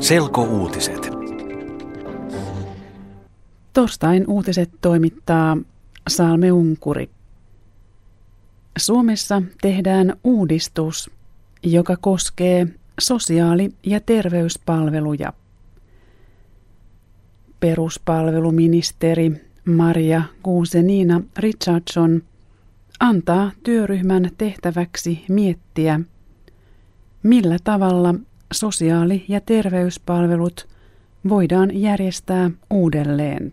Selkouutiset. Torstain uutiset toimittaa Salme Unkuri. Suomessa tehdään uudistus, joka koskee sosiaali- ja terveyspalveluja. Peruspalveluministeri Maria Guusenina Richardson antaa työryhmän tehtäväksi miettiä, millä tavalla sosiaali- ja terveyspalvelut voidaan järjestää uudelleen.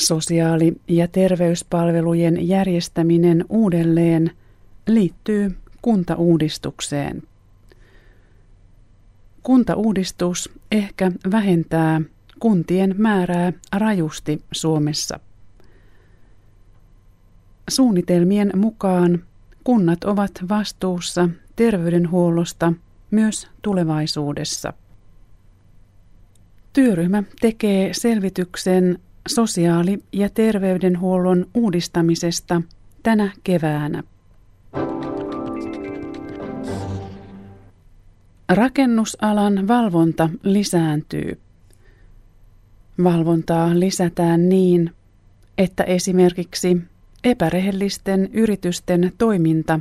Sosiaali- ja terveyspalvelujen järjestäminen uudelleen liittyy kuntauudistukseen. Kuntauudistus ehkä vähentää kuntien määrää rajusti Suomessa. Suunnitelmien mukaan kunnat ovat vastuussa terveydenhuollosta myös tulevaisuudessa. Työryhmä tekee selvityksen sosiaali- ja terveydenhuollon uudistamisesta tänä keväänä. Rakennusalan valvonta lisääntyy. Valvontaa lisätään niin, että esimerkiksi epärehellisten yritysten toiminta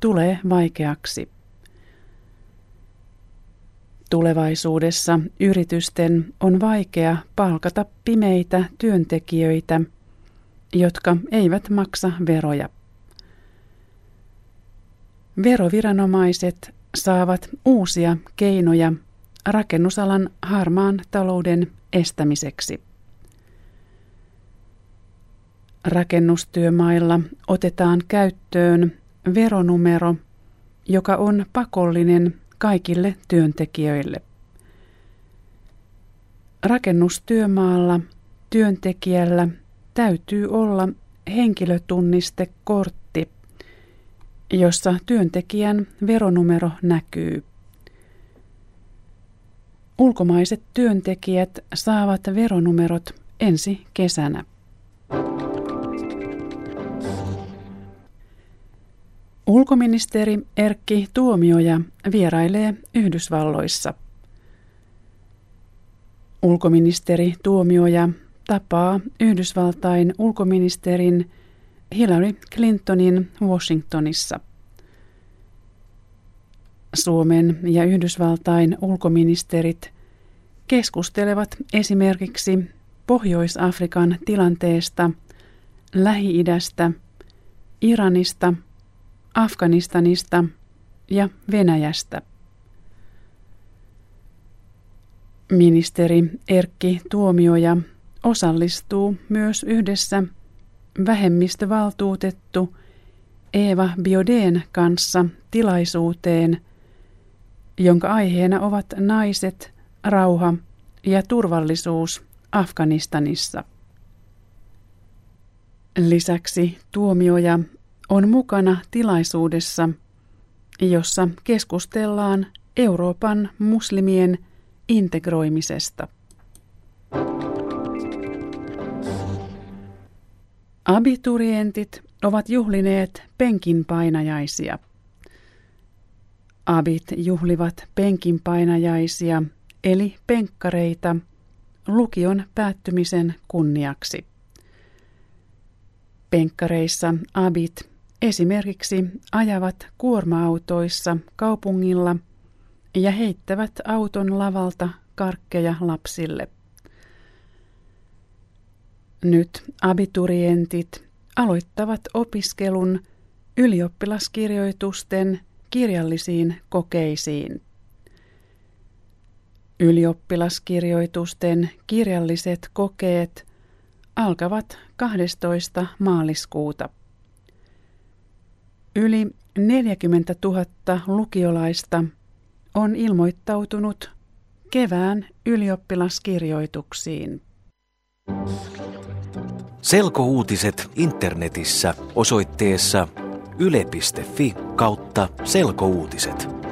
tulee vaikeaksi. Tulevaisuudessa yritysten on vaikea palkata pimeitä työntekijöitä, jotka eivät maksa veroja. Veroviranomaiset saavat uusia keinoja rakennusalan harmaan talouden estämiseksi. Rakennustyömailla otetaan käyttöön veronumero, joka on pakollinen kaikille työntekijöille. Rakennustyömaalla työntekijällä täytyy olla henkilötunnistekortti, jossa työntekijän veronumero näkyy. Ulkomaiset työntekijät saavat veronumerot ensi kesänä. Ulkoministeri Erkki Tuomioja vierailee Yhdysvalloissa. Ulkoministeri Tuomioja tapaa Yhdysvaltain ulkoministerin Hillary Clintonin Washingtonissa. Suomen ja Yhdysvaltain ulkoministerit keskustelevat esimerkiksi Pohjois-Afrikan tilanteesta, Lähi-idästä, Iranista – Afganistanista ja Venäjästä. Ministeri Erkki Tuomioja osallistuu myös yhdessä vähemmistövaltuutettu Eeva Biodeen kanssa tilaisuuteen, jonka aiheena ovat naiset, rauha ja turvallisuus Afganistanissa. Lisäksi tuomioja on mukana tilaisuudessa, jossa keskustellaan Euroopan muslimien integroimisesta. Abiturientit ovat juhlineet penkinpainajaisia. Abit juhlivat penkinpainajaisia eli penkkareita lukion päättymisen kunniaksi. Penkkareissa abit Esimerkiksi ajavat kuorma-autoissa kaupungilla ja heittävät auton lavalta karkkeja lapsille. Nyt abiturientit aloittavat opiskelun ylioppilaskirjoitusten kirjallisiin kokeisiin. Ylioppilaskirjoitusten kirjalliset kokeet alkavat 12. maaliskuuta. Yli 40 000 lukiolaista on ilmoittautunut kevään ylioppilaskirjoituksiin. Selkouutiset internetissä osoitteessa yle.fi kautta selkouutiset.